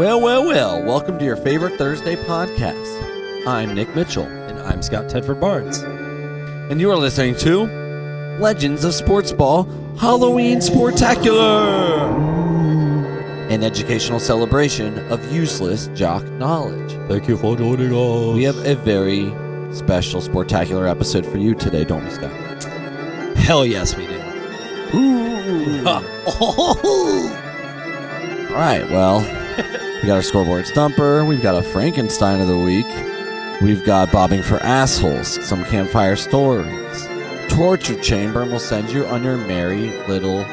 Well, well, well, welcome to your favorite Thursday podcast. I'm Nick Mitchell, And I'm Scott Tedford Barnes. and you are listening to Legends of Sports Ball Halloween Sportacular, an educational celebration of useless jock knowledge. Thank you for joining us. We have a very special Sportacular episode for you today, don't we, Scott? Hell yes, we do. Ooh. All right, well, we got our scoreboard stumper. We've got a Frankenstein of the week. We've got bobbing for assholes, some campfire stories, torture chamber, and we'll send you on your merry little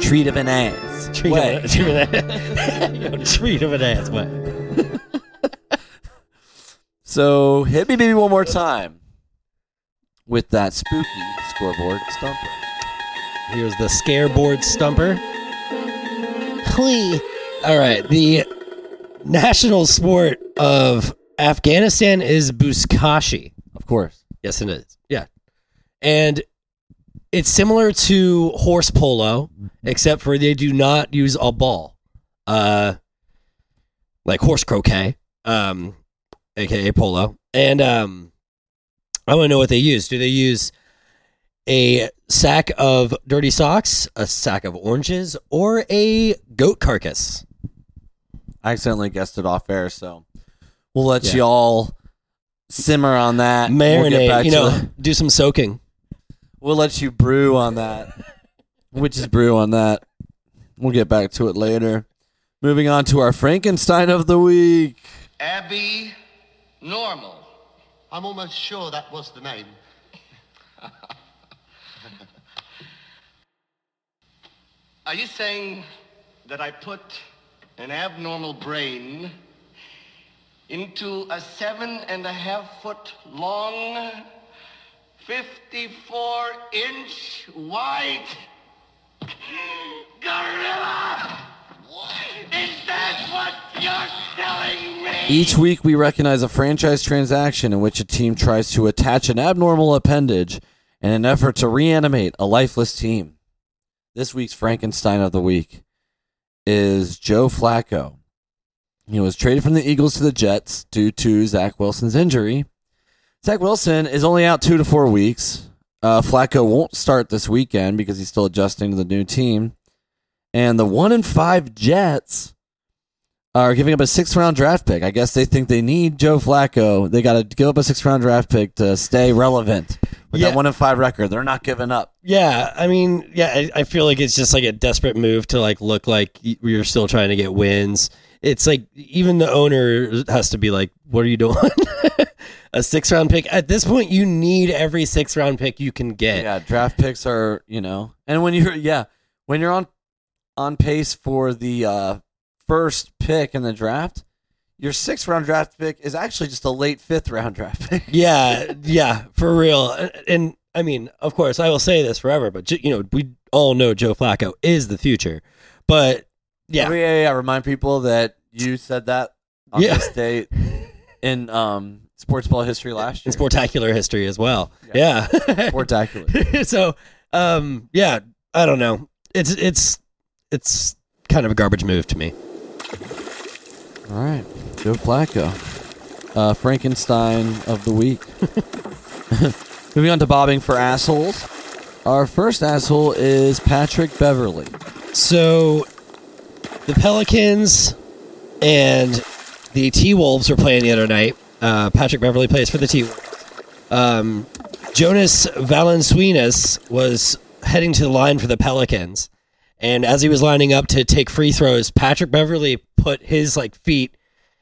treat of an ass. Treat way. of, treat, of an, Yo, treat of an ass. What? So hit me, baby, one more time with that spooky scoreboard stumper. Here's the scareboard stumper. Hui. All right. The national sport of Afghanistan is buzkashi. Of course. Yes, it is. Yeah. And it's similar to horse polo, except for they do not use a ball. Uh like horse croquet, um, aka polo. And um I want to know what they use. Do they use a sack of dirty socks, a sack of oranges, or a goat carcass? I accidentally guessed it off air, so we'll let Yeah. you all simmer on that. We'll get Marinate, back you to know, the- do some soaking. We'll let you brew on that. Which is brew on that. We'll get back to it later. Moving on to our Frankenstein of the week. Abby Normal. I'm almost sure that was the name. Are you saying that I put an abnormal brain into a seven and a half foot long, 54 inch wide gorilla? Is that what you're telling me? Each week, we recognize a franchise transaction in which a team tries to attach an abnormal appendage in an effort to reanimate a lifeless team. This week's Frankenstein of the week is Joe Flacco. He was traded from the Eagles to the Jets due to Zach Wilson's injury. Zach Wilson is only out two to four weeks. Uh, Flacco won't start this weekend because he's still adjusting to the new team. And the one and five Jets are giving up a sixth round draft pick. I guess they think they need Joe Flacco. They got to give up a sixth round draft pick to stay relevant with Yeah. that one and five record. They're not giving up. Yeah, I mean, yeah, I, I feel like it's just like a desperate move to like look like you're still trying to get wins. It's like even the owner has to be like, "What are you doing?" a six round pick at this point, you need every six round pick you can get. Yeah, draft picks are you know, and when you're yeah, when you're on on pace for the uh, first pick in the draft, your sixth round draft pick is actually just a late fifth round draft pick. yeah, yeah, for real. And, and I mean, of course, I will say this forever, but you know, we all know Joe Flacco is the future. But yeah, yeah, yeah. yeah. Remind people that you said that on Yeah. this date in um, sports ball history last year. in spectacular history as well. Yeah. Sportacular. so um yeah i don't know it's it's it's kind of a garbage move to me All right, Joe Flacco, uh, Frankenstein of the week. Moving on to bobbing for assholes. Our first asshole is Patrick Beverley. so the pelicans and the t-wolves were playing the other night uh patrick beverley plays for the t-wolves um jonas valanciunas was heading to the line for the pelicans and as he was lining up to take free throws patrick beverley put his like feet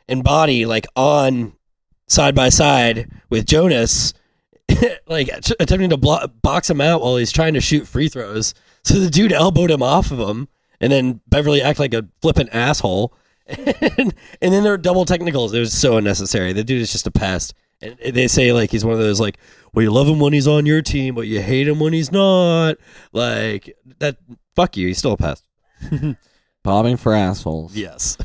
and body like on side by side with Jonas, like attempting to blo- box him out while he's trying to shoot free throws. So the dude elbowed him off of him, and then Beverley acted like a flippant asshole. And, and then there were double technicals. It was so unnecessary. The dude is just a pest. And they say like he's one of those like, well, you love him when he's on your team, but you hate him when he's not. Like that. Fuck you. He's still a pest. Bobbing for assholes. Yes.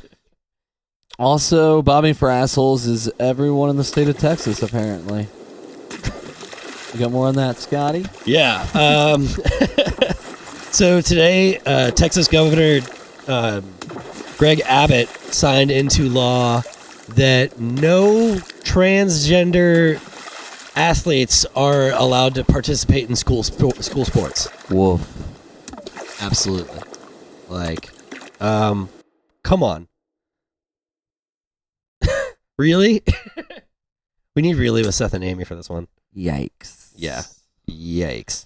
Also, bobbing for assholes is everyone in the state of Texas, apparently. You got more on that, Scotty? Yeah. Um, so today, uh, Texas Governor uh, Greg Abbott signed into law that no transgender athletes are allowed to participate in school spo- school sports. Woof. Absolutely. Like, um, come on. Really? we need really with Seth and Amy for this one. Yikes. Yeah. Yikes.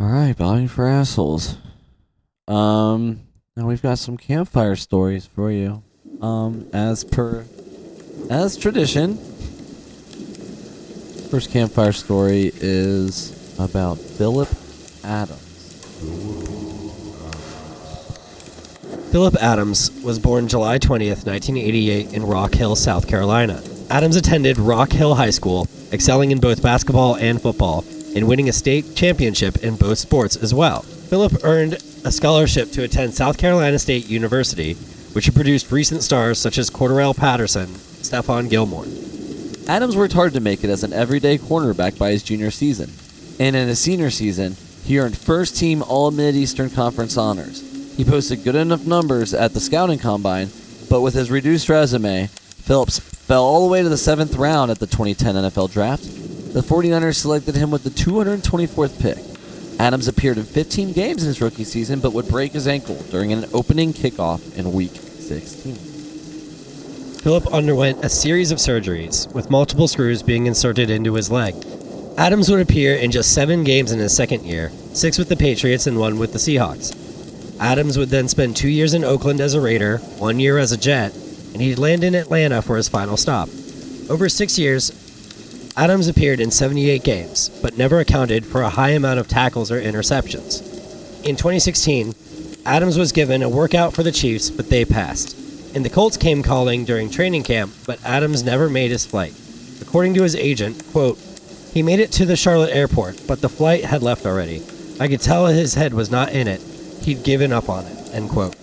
All right, bowing for assholes. Um, now we've got some campfire stories for you. Um, as per, as tradition. First campfire story is about Philip Adams. Philip Adams was born July 20th, 1988, in Rock Hill, South Carolina. Adams attended Rock Hill High School, excelling in both basketball and football, and winning a state championship in both sports as well. Philip earned a scholarship to attend South Carolina State University, which produced recent stars such as Cordarrelle Patterson, Stephon Gilmore. Adams worked hard to make it as an everyday cornerback by his junior season, and in his senior season, he earned first team All Mid Eastern Conference honors. He posted good enough numbers at the scouting combine, but with his reduced resume, Phillips fell all the way to the seventh round at the 2010 NFL Draft. The 49ers selected him with the 224th pick. Adams appeared in 15 games in his rookie season, but would break his ankle during an opening kickoff in Week 16. Philip underwent a series of surgeries, with multiple screws being inserted into his leg. Adams would appear in just seven games in his second year, six with the Patriots and one with the Seahawks. Adams would then spend two years in Oakland as a Raider, one year as a Jet, and he'd land in Atlanta for his final stop. Over six years, Adams appeared in 78 games, but never accounted for a high amount of tackles or interceptions. In 2016, Adams was given a workout for the Chiefs, but they passed. And the Colts came calling during training camp, but Adams never made his flight. According to his agent, quote, he made it to the Charlotte airport, but the flight had left already. I could tell his head was not in it. He'd given up on it. End quote.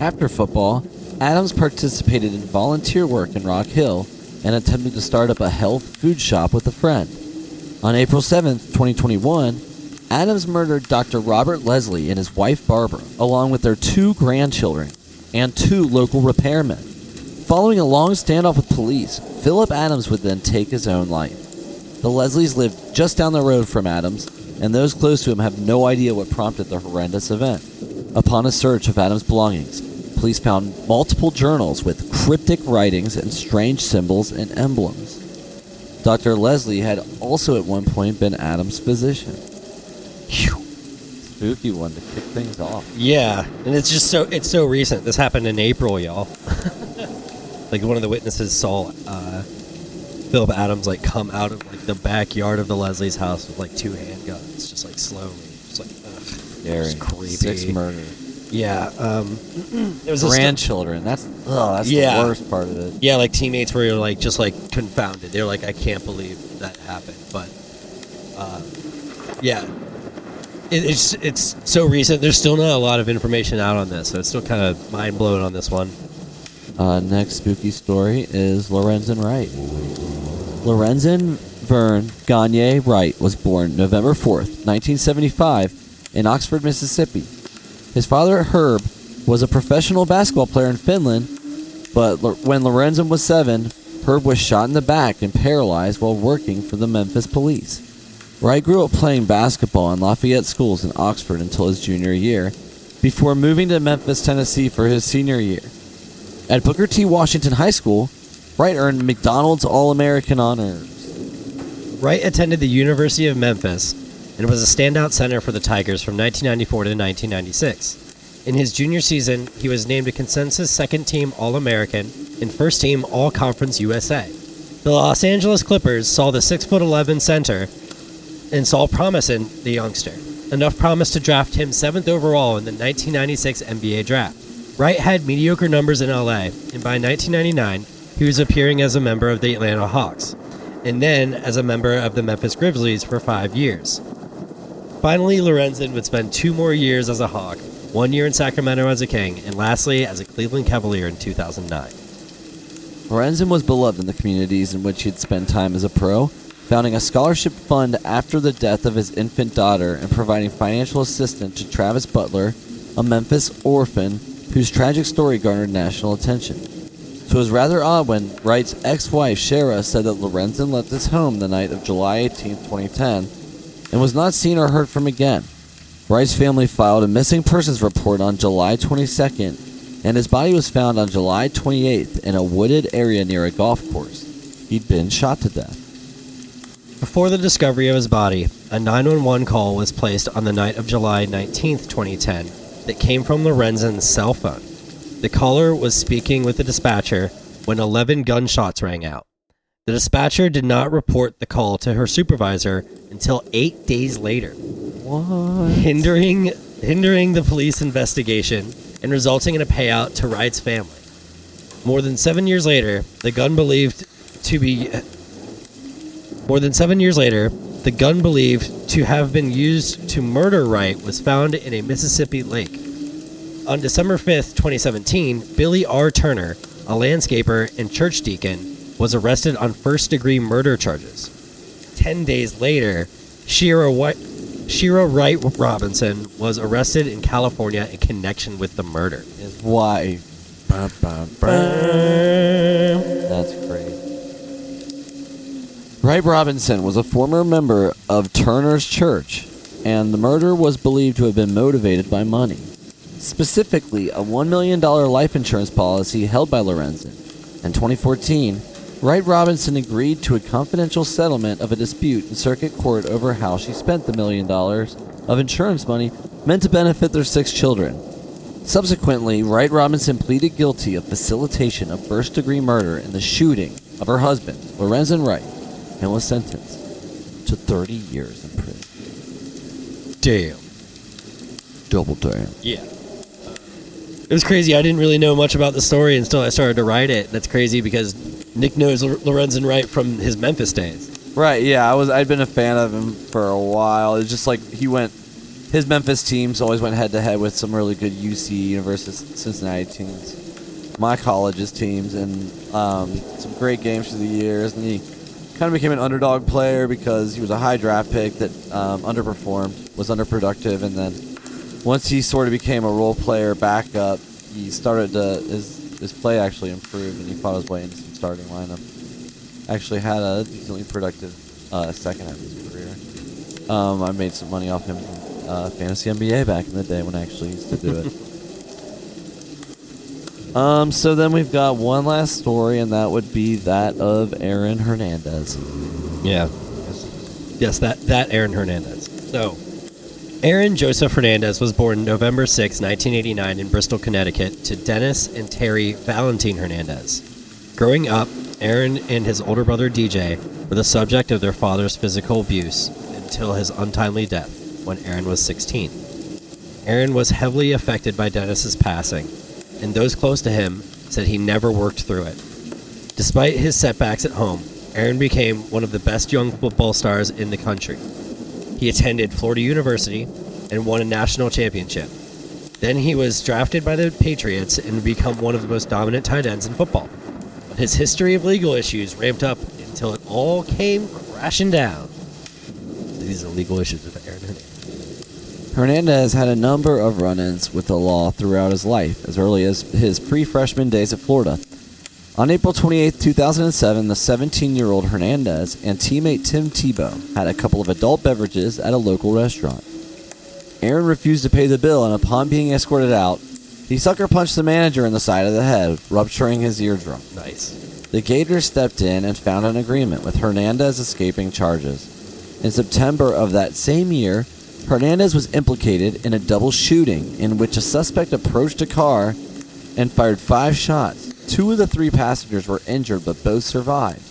After football, Adams participated in volunteer work in Rock Hill and attempted to start up a health food shop with a friend. On April 7, 2021, Adams murdered Dr. Robert Leslie and his wife Barbara, along with their two grandchildren and two local repairmen. Following a long standoff with police, Philip Adams would then take his own life. The Leslies lived just down the road from Adams, and those close to him have no idea what prompted the horrendous event. Upon a search of Adams' belongings, police found multiple journals with cryptic writings and strange symbols and emblems. Dr. Leslie had also at one point been Adams' physician. Spooky one to kick things off. Yeah, and it's just so it's so recent. This happened in April, y'all. like one of the witnesses saw uh, Philip Adams like come out of like the backyard of the Leslie's house with like two handguns, just like slowly, just like ugh, Scary. It's creepy. Six murder. yeah. Um, there was Grandchildren. That's oh, that's Yeah. the worst part of it. yeah, like teammates were like just like confounded. They're like, I can't believe that happened. But uh, yeah, it, it's it's so recent. There's still not a lot of information out on this, so it's still kind of mind blowing on this one. Uh, next spooky story is Lorenzen Wright. Lorenzen Vern Gagne Wright was born November 4th, 1975, in Oxford, Mississippi. His father, Herb, was a professional basketball player in Finland, but when Lorenzen was seven, Herb was shot in the back and paralyzed while working for the Memphis police. Wright grew up playing basketball in Lafayette schools in Oxford until his junior year, before moving to Memphis, Tennessee for his senior year. At Booker T. Washington High School, Wright earned McDonald's All American honors. Wright attended the University of Memphis and was a standout center for the Tigers from 1994 to 1996. In his junior season, he was named a consensus second team All American and first team All Conference USA. The Los Angeles Clippers saw the 6'11 center and saw promise in the youngster, enough promise to draft him 7th overall in the 1996 NBA draft. Wright had mediocre numbers in LA, and by 1999, he was appearing as a member of the Atlanta Hawks, and then as a member of the Memphis Grizzlies for five years. Finally, Lorenzen would spend two more years as a Hawk, one year in Sacramento as a King, and lastly as a Cleveland Cavalier in 2009. Lorenzen was beloved in the communities in which he had spent time as a pro, founding a scholarship fund after the death of his infant daughter and providing financial assistance to Travis Butler, a Memphis orphan whose tragic story garnered national attention. It was rather odd when Wright's ex-wife Sherra said that Lorenzen left his home the night of July 18, 2010, and was not seen or heard from again. Wright's family filed a missing persons report on July 22nd, and his body was found on July 28th in a wooded area near a golf course. He'd been shot to death. Before the discovery of his body, a 911 call was placed on the night of July 19, 2010, that came from Lorenzen's cell phone. The caller was speaking with the dispatcher when 11 gunshots rang out. The dispatcher did not report the call to her supervisor until eight days later, What? hindering hindering the police investigation and resulting in a payout to Wright's family. More than seven years later, the gun believed to be more than seven years later, the gun believed to have been used to murder Wright was found in a Mississippi lake. On December 5th, 2017, Billy R. Turner, a landscaper and church deacon, was arrested on first degree murder charges. Ten days later, Shira, White, Sherra Wright Robinson was arrested in California in connection with the murder. His wife. Ba, ba, ba. That's great. Wright Robinson was a former member of Turner's Church, and the murder was believed to have been motivated by money. Specifically, a $1 million life insurance policy held by Lorenzen. In 2014, Wright Robinson agreed to a confidential settlement of a dispute in circuit court over how she spent the million dollars of insurance money meant to benefit their six children. Subsequently, Wright Robinson pleaded guilty of facilitation of first degree murder in the shooting of her husband, Lorenzen Wright, and was sentenced to 30 years in prison. Damn. Double damn. Yeah. It was crazy. I didn't really know much about the story until I started to write it. That's crazy because Nick knows Lorenzen Wright from his Memphis days. Right, yeah, I was I'd been a fan of him for a while. It's just like he went his Memphis teams always went head to head with some really good UC University Cincinnati teams. My college's teams and um, some great games through the years and he kind of became an underdog player because he was a high draft pick that um, underperformed, was underproductive and then once he sort of became a role player backup, he started to his his play actually improved and he fought his way into some starting lineup. Actually had a decently productive uh, second half of his career. Um, I made some money off him from uh, fantasy NBA back in the day when I actually used to do it. um, so then we've got one last story, and that would be that of Aaron Hernandez. Yeah. Yes, that, that Aaron Hernandez. So, Aaron Joseph Hernandez was born November 6, 1989, in Bristol, Connecticut, to Dennis and Terri Valentine Hernandez. Growing up, Aaron and his older brother DJ were the subject of their father's physical abuse until his untimely death when Aaron was 16. Aaron was heavily affected by Dennis's passing, and those close to him said he never worked through it. Despite his setbacks at home, Aaron became one of the best young football stars in the country. He attended Florida University and won a national championship. Then he was drafted by the Patriots and become one of the most dominant tight ends in football. But his history of legal issues ramped up until it all came crashing down. These are legal issues with Aaron Hernandez. Hernandez had a number of run ins with the law throughout his life, as early as his pre freshman days at Florida. On April 28, 2007, the 17 year old Hernandez and teammate Tim Tebow had a couple of adult beverages at a local restaurant. Aaron refused to pay the bill, and upon being escorted out, he sucker punched the manager in the side of the head, rupturing his eardrum. Nice. The Gators stepped in and found an agreement with Hernandez escaping charges. In September of that same year, Hernandez was implicated in a double shooting in which a suspect approached a car and fired five shots. Two of the three passengers were injured, but both survived.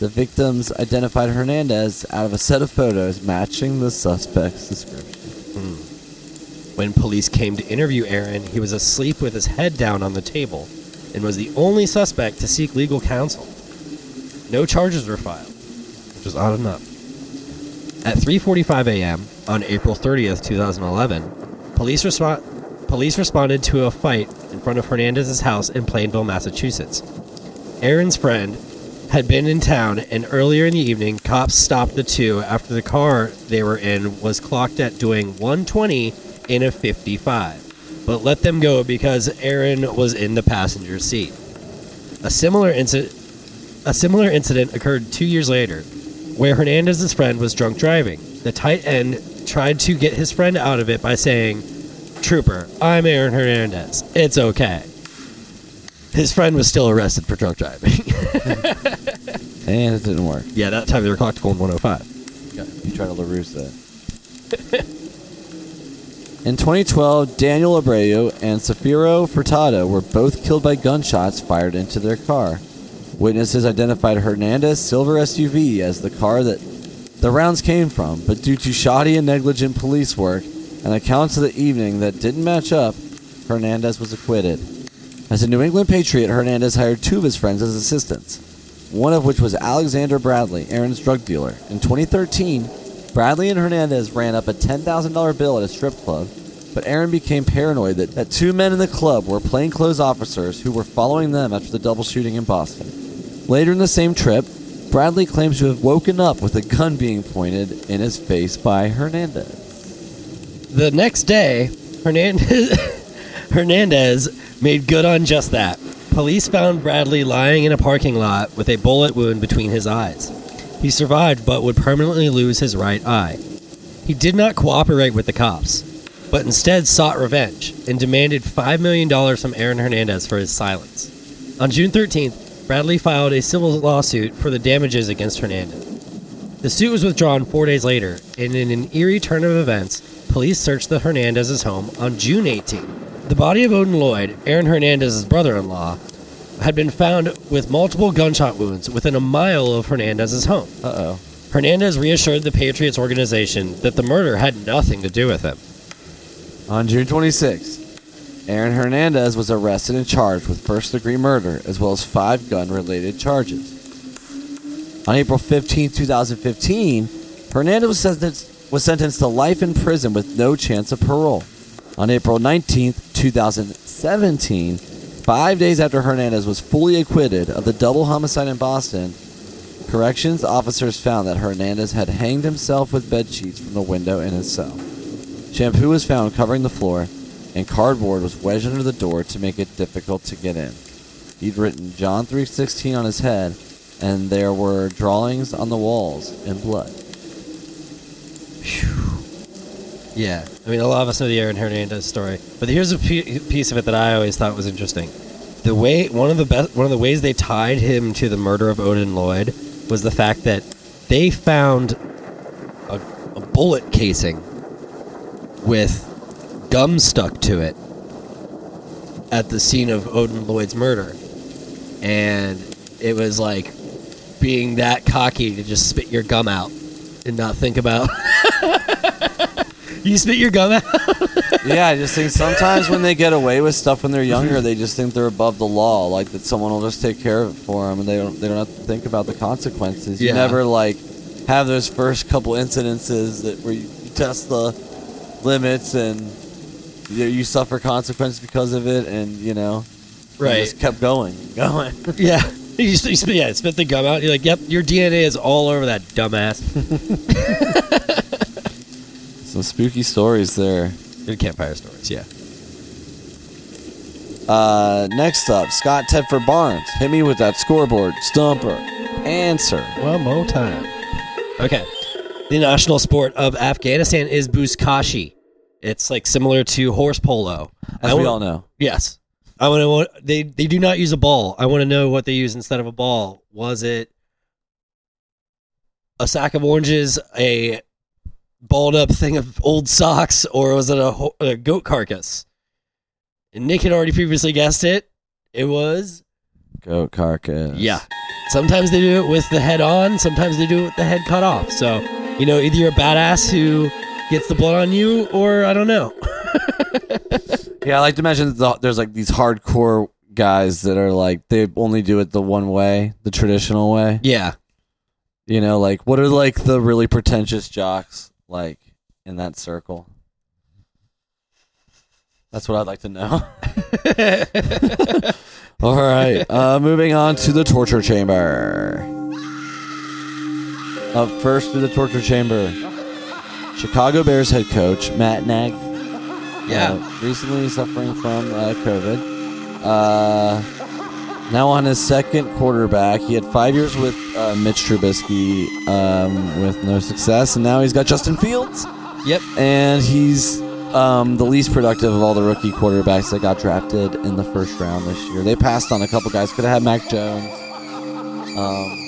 The victims identified Hernandez out of a set of photos matching the suspect's description. Hmm. When police came to interview Aaron, he was asleep with his head down on the table and was the only suspect to seek legal counsel. No charges were filed, which was odd enough. At 3:45 a.m. on April 30th, 2011, police respo- police responded to a fight front of Hernandez's house in Plainville, Massachusetts. Aaron's friend had been in town, and earlier in the evening, cops stopped the two after the car they were in was clocked at doing 120 in a 55. but let them go because Aaron was in the passenger seat. A similar incident a similar incident occurred 2 years later where Hernandez's friend was drunk driving. The tight end tried to get his friend out of it by saying, "Trooper, I'm Aaron Hernandez. It's okay." His friend was still arrested for drunk driving. And it didn't work. yeah, that time they were clocked going 105. You try to LaRousse that. In 2012, Daniel Abreu and Safiro Furtado were both killed by gunshots fired into their car. Witnesses identified Hernandez silver SUV as the car that the rounds came from, but due to shoddy and negligent police work and accounts of the evening that didn't match up, Hernandez was acquitted. As a New England Patriot, Hernandez hired two of his friends as assistants one of which was Alexander Bradley, Aaron's drug dealer. In 2013, Bradley and Hernandez ran up a $10,000 bill at a strip club, but Aaron became paranoid that, that two men in the club were plainclothes officers who were following them after the double shooting in Boston. Later in the same trip, Bradley claims to have woken up with a gun being pointed in his face by Hernandez. The next day, Hernandez Hernandez made good on just that. Police found Bradley lying in a parking lot with a bullet wound between his eyes. He survived but would permanently lose his right eye. He did not cooperate with the cops, but instead sought revenge and demanded $5 million from Aaron Hernandez for his silence. On June 13th, Bradley filed a civil lawsuit for the damages against Hernandez. The suit was withdrawn four days later, and in an eerie turn of events, police searched the Hernandez's home on June 18. The body of Odin Lloyd, Aaron Hernandez's brother-in-law, had been found with multiple gunshot wounds within a mile of Hernandez's home. Uh oh. Hernandez reassured the Patriots organization that the murder had nothing to do with him. On June 26, Aaron Hernandez was arrested and charged with first degree murder as well as five gun related charges. On April 15, 2015, Hernandez was sentenced, was sentenced to life in prison with no chance of parole. On April 19, 2017, five days after Hernandez was fully acquitted of the double homicide in Boston, corrections officers found that Hernandez had hanged himself with bed sheets from the window in his cell. Shampoo was found covering the floor, and cardboard was wedged under the door to make it difficult to get in. He'd written John 3:16 on his head, and there were drawings on the walls in blood. Yeah, I mean, a lot of us know the Aaron Hernandez story, but here's a piece of it that I always thought was interesting. The way one of the best, one of the ways they tied him to the murder of Odin Lloyd was the fact that they found a, a bullet casing with gum stuck to it at the scene of Odin Lloyd's murder, and it was like being that cocky to just spit your gum out and not think about. you spit your gum out. yeah, I just think sometimes when they get away with stuff when they're younger, they just think they're above the law, like that someone will just take care of it for them, and they don't they don't have to think about the consequences. You Yeah. never like have those first couple incidences that where you, test the limits and you, you suffer consequences because of it, and you know, you Right. just kept going, going. Yeah. You, you spit, yeah, spit the gum out. You're like, yep, your DNA is all over that dumbass. Some spooky stories there. Good campfire stories, yeah. Uh, next up, Scott Tedford Barnes. Hit me with that scoreboard. Stumper. Answer. One more time. Okay. The national sport of Afghanistan is buzkashi. It's like similar to horse polo. As I we wa- all know. Yes. I want to. know They they do not use a ball. I want to know what they use instead of a ball. Was it a sack of oranges, a balled up thing of old socks, or was it a, a goat carcass? And Nick had already previously guessed it. It was Goat carcass. yeah. Sometimes they do it with the head on. Sometimes they do it with the head cut off. So you know, either you're a badass who gets the blood on you, or I don't know. Yeah, I like to imagine that the, there's like these hardcore guys that are like they only do it the one way, the traditional way. yeah. You know, like what are like the really pretentious jocks like in that circle? That's what I'd like to know. All right, uh, moving on to the torture chamber. Up first to the torture chamber, Chicago Bears head coach Matt Nagy. Yeah. Uh, recently suffering from uh, COVID. Uh, now on his second quarterback. He had five years with uh, Mitch Trubisky um, with no success, and now he's got Justin Fields. Yep. And he's um, the least productive of all the rookie quarterbacks that got drafted in the first round this year. They passed on a couple guys. Could have had Mac Jones. Um,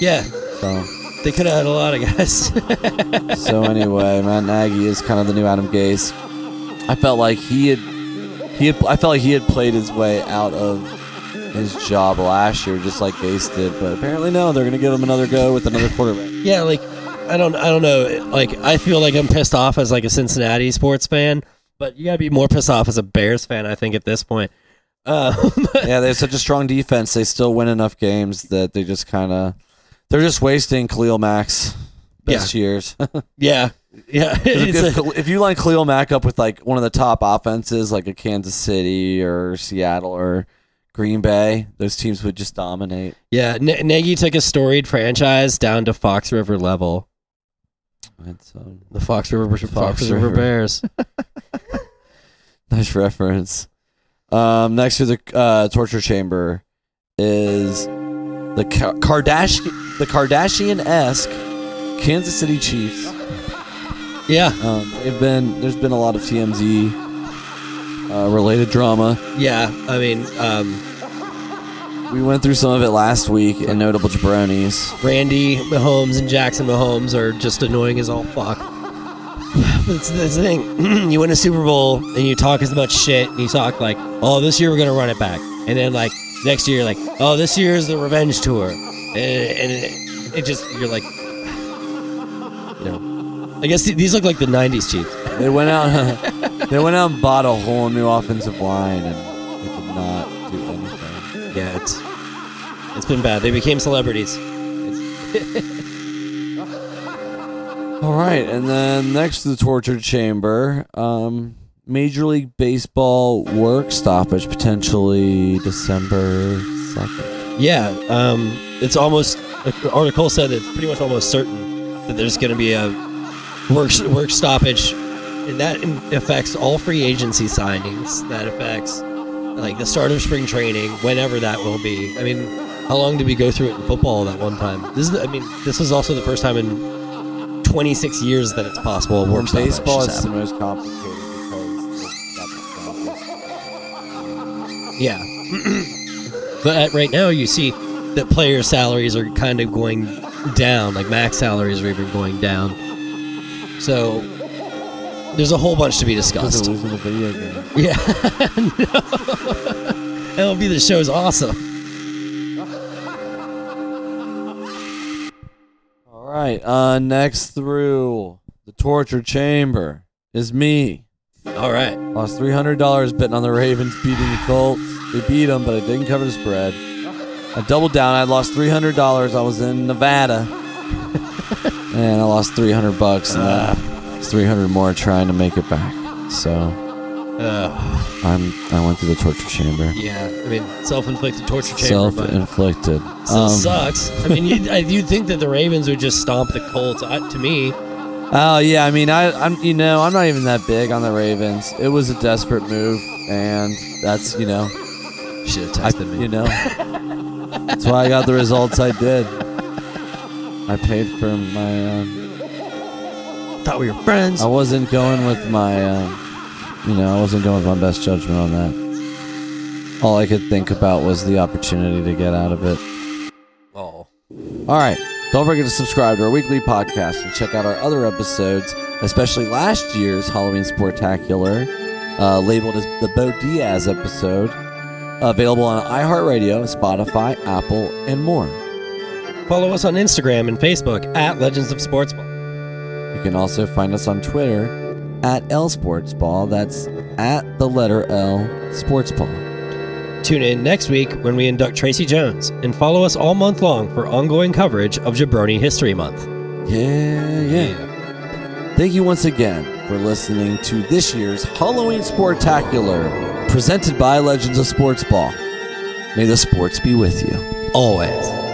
Yeah. so They could have had a lot of guys. so anyway, Matt Nagy is kind of the new Adam Gase. I felt like he had he had I felt like he had played his way out of his job last year, just like Gase did. But apparently, no, they're going to give him another go with another quarterback. yeah, like I don't I don't know. Like I feel like I'm pissed off as like a Cincinnati sports fan, but you gotta be more pissed off as a Bears fan, I think, at this point. Um, yeah, they have such a strong defense. They still win enough games that they just kind of they're just wasting Khalil Mack's best years. yeah. Yeah. If, a- if you line Khalil Mack up with like one of the top offenses, like a Kansas City or Seattle or Green Bay, those teams would just dominate. yeah, N- Nagy took a storied franchise down to Fox River level. Um, The Fox River Fox, Fox River, River. Bears. nice reference. Um, next to the uh, torture chamber is the Ka- Kardashian, the Kardashian esque Kansas City Chiefs. Yeah. Um, they've been there's been a lot of TMZ uh, related drama. Yeah. I mean, um, We went through some of it last week in notable jabronis. Randy Mahomes and Jackson Mahomes are just annoying as all fuck. That's, that's the thing. you win a Super Bowl and you talk as much shit and you talk like, oh, this year we're going to run it back. And then, like, next year, like, oh, this year is the revenge tour. And, and it, it just, you're like, you know. I guess th- these look like the 90s Chiefs. They went out. they went out and bought a whole new offensive line, and they did not it's been bad. They became celebrities. All right, and then next to the torture chamber, um, Major League Baseball work stoppage potentially December second. Yeah, um, it's almost. The article said it's pretty much almost certain that there's going to be a work work stoppage, and that affects all free agency signings. That affects like the start of spring training, whenever that will be. I mean, how long did we go through it in football that one time? This is. The, I mean, this is also the first time in 26 years that it's possible work baseball, it's the most complicated because got the. Yeah. but at, right now, you see that player salaries are kind of going down. Like max salaries are even going down. So there's a whole bunch to be discussed. losing the video game. Yeah. no. That'll be the show's awesome. All right, uh, next through the torture chamber is me. All right. Lost three hundred dollars betting on the Ravens beating the Colts. They beat them, but I didn't cover the spread. I doubled down. I lost three hundred dollars. I was in Nevada, and I lost three hundred bucks, and that's three hundred more trying to make it back. So Uh, I'm I went through the torture chamber, yeah. I mean, self-inflicted torture chamber, but self-inflicted. still Um, sucks. I mean, you'd, you'd think that the Ravens would just stomp the Colts. I, to me, Oh yeah, I mean, I, I'm you know I'm not even that big on the Ravens. It was a desperate move, and that's you know should have I, me. you know that's why I got the results I did. I paid for my. Um, thought we were friends. I wasn't going with my. Um, you know, I wasn't going with my best judgment on that. All I could think about was the opportunity to get out of it. Oh. All right. Don't forget to subscribe to our weekly podcast and check out our other episodes, especially last year's Halloween Sportacular, uh, labeled as the Bo Diaz episode, available on iHeartRadio, Spotify, Apple, and more. Follow us on Instagram and Facebook at Legends of Sports Ball. You can also find us on Twitter at L Sports Ball. That's at the letter L Sports Ball. Tune in next week when we induct Tracy Jones and follow us all month long for ongoing coverage of Jabroni History Month. Yeah, yeah. Thank you once again for listening to this year's Halloween Sportacular, presented by Legends of Sports Ball. May the sports be with you. Always.